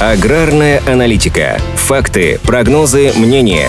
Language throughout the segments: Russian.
Аграрная аналитика. Факты, прогнозы, мнения.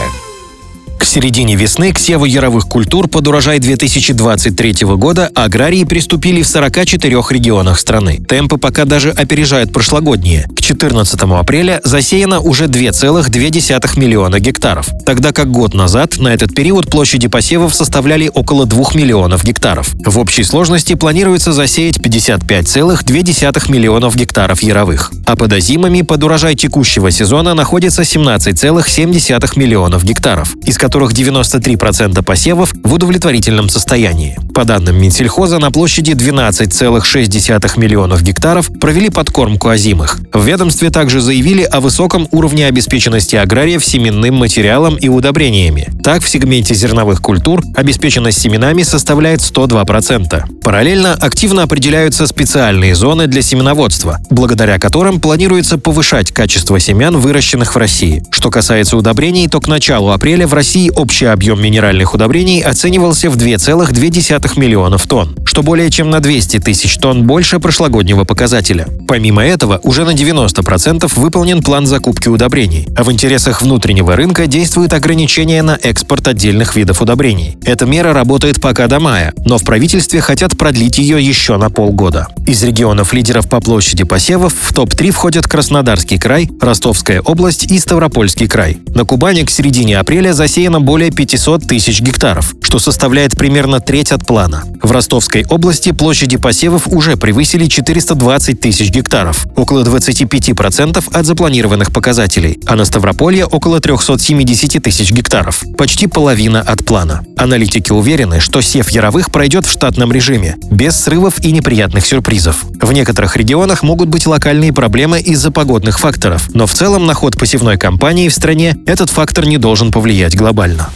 К середине весны к севу яровых культур под урожай 2023 года аграрии приступили в 44 регионах страны. Темпы пока даже опережают прошлогодние. К 14 апреля засеяно уже 2,2 миллиона гектаров, тогда как год назад на этот период площади посевов составляли около 2 миллионов гектаров. В общей сложности планируется засеять 55,2 миллионов гектаров яровых. А под озимами под урожай текущего сезона находится 17,7 миллионов гектаров, из которых 93% посевов в удовлетворительном состоянии. По данным Минсельхоза, на площади 12,6 миллионов гектаров провели подкормку озимых. В ведомстве также заявили о высоком уровне обеспеченности аграриев семенным материалом и удобрениями. Так, в сегменте зерновых культур обеспеченность семенами составляет 102%. Параллельно активно определяются специальные зоны для семеноводства, благодаря которым планируется повышать качество семян, выращенных в России. Что касается удобрений, то к началу апреля в России общий объем минеральных удобрений оценивался в 2,2 миллионов тонн, что более чем на 200 тысяч тонн больше прошлогоднего показателя. Помимо этого, уже на 90% выполнен план закупки удобрений, а в интересах внутреннего рынка действует ограничение на экспорт отдельных видов удобрений. Эта мера работает пока до мая, но в правительстве хотят продлить ее еще на полгода. Из регионов лидеров по площади посевов в топ-3 входят Краснодарский край, Ростовская область и Ставропольский край. На Кубани к середине апреля засеяно более 500 тысяч гектаров, что составляет примерно треть от плана. В Ростовской области площади посевов уже превысили 420 тысяч гектаров, около 25% от запланированных показателей, а на Ставрополье около 370 тысяч гектаров, почти половина от плана. Аналитики уверены, что сев яровых пройдет в штатном режиме, без срывов и неприятных сюрпризов. В некоторых регионах могут быть локальные проблемы из-за погодных факторов, но в целом на ход посевной кампании в стране этот фактор не должен повлиять глобально.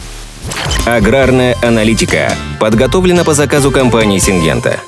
Аграрная аналитика подготовлена по заказу компании «Сингента».